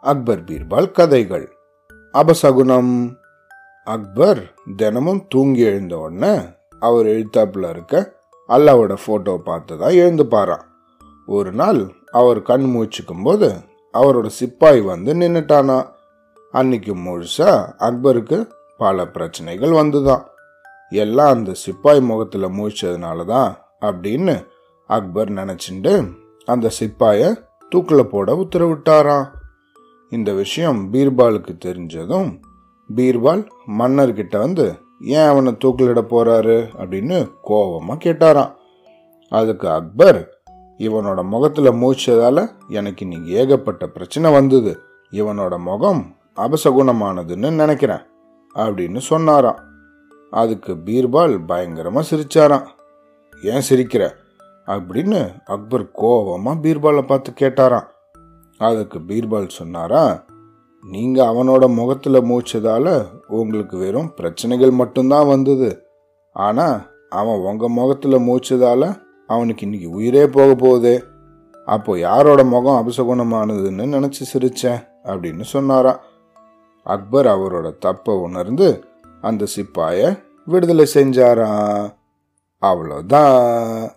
அக்பர் பீர்பால் கதைகள். அபசகுனம். அக்பர் தினமும் தூங்கி எழுந்த உடனே அவர் எழுத்தாப்புல இருக்க அல்லாவோட போட்டோ பார்த்து தான் எழுந்துப்பாராம் ஒரு நாள் அவர் கண் மூச்சுக்கும் போது அவரோட சிப்பாய் வந்து நின்றுட்டானா அன்னைக்கு முழுசா அக்பருக்கு பல பிரச்சனைகள் வந்துதான். எல்லாம் அந்த சிப்பாய் முகத்துல மூச்சதுனால தான் அப்படின்னு அக்பர் நினைச்சுண்டு அந்த சிப்பாயை தூக்கில் போட உத்தரவிட்டாராம். இந்த விஷயம் பீர்பாலுக்கு தெரிஞ்சதும் பீர்பால் மன்னர்கிட்ட வந்து ஏன் அவனை தூக்கிலிட போறாரு? அப்படின்னு கோபமாக கேட்டாராம். அதுக்கு அக்பர் இவனோட முகத்தில் மூச்சதால எனக்கு இன்னைக்கு ஏகப்பட்ட பிரச்சனை வந்தது. இவனோட முகம் அபசகுணமானதுன்னு நினைக்கிறேன் அப்படின்னு சொன்னாராம். அதுக்கு பீர்பால் பயங்கரமாக சிரிச்சாராம். ஏன் சிரிக்கிற? அப்படின்னு அக்பர் கோபமாக பீர்பாலை பார்த்து கேட்டாராம். அதுக்கு பீர்பால் சொன்னாரா? நீங்க அவனோட முகத்துல மூச்சதால உங்களுக்கு வெறும் பிரச்சனைகள் மட்டும்தான் வந்தது. ஆனா அவன் உங்க முகத்துல மூச்சதால அவனுக்கு இன்னைக்கு உயிரே போக போகுதே. அப்போ யாரோட முகம் அபசகுணமானதுன்னு நினைச்சு சிரிச்சேன் அப்படின்னு சொன்னாரா. அக்பர் அவரோட தப்பை உணர்ந்து அந்த சிப்பாய விடுதலை செஞ்சாராம் அவ்வளோதான்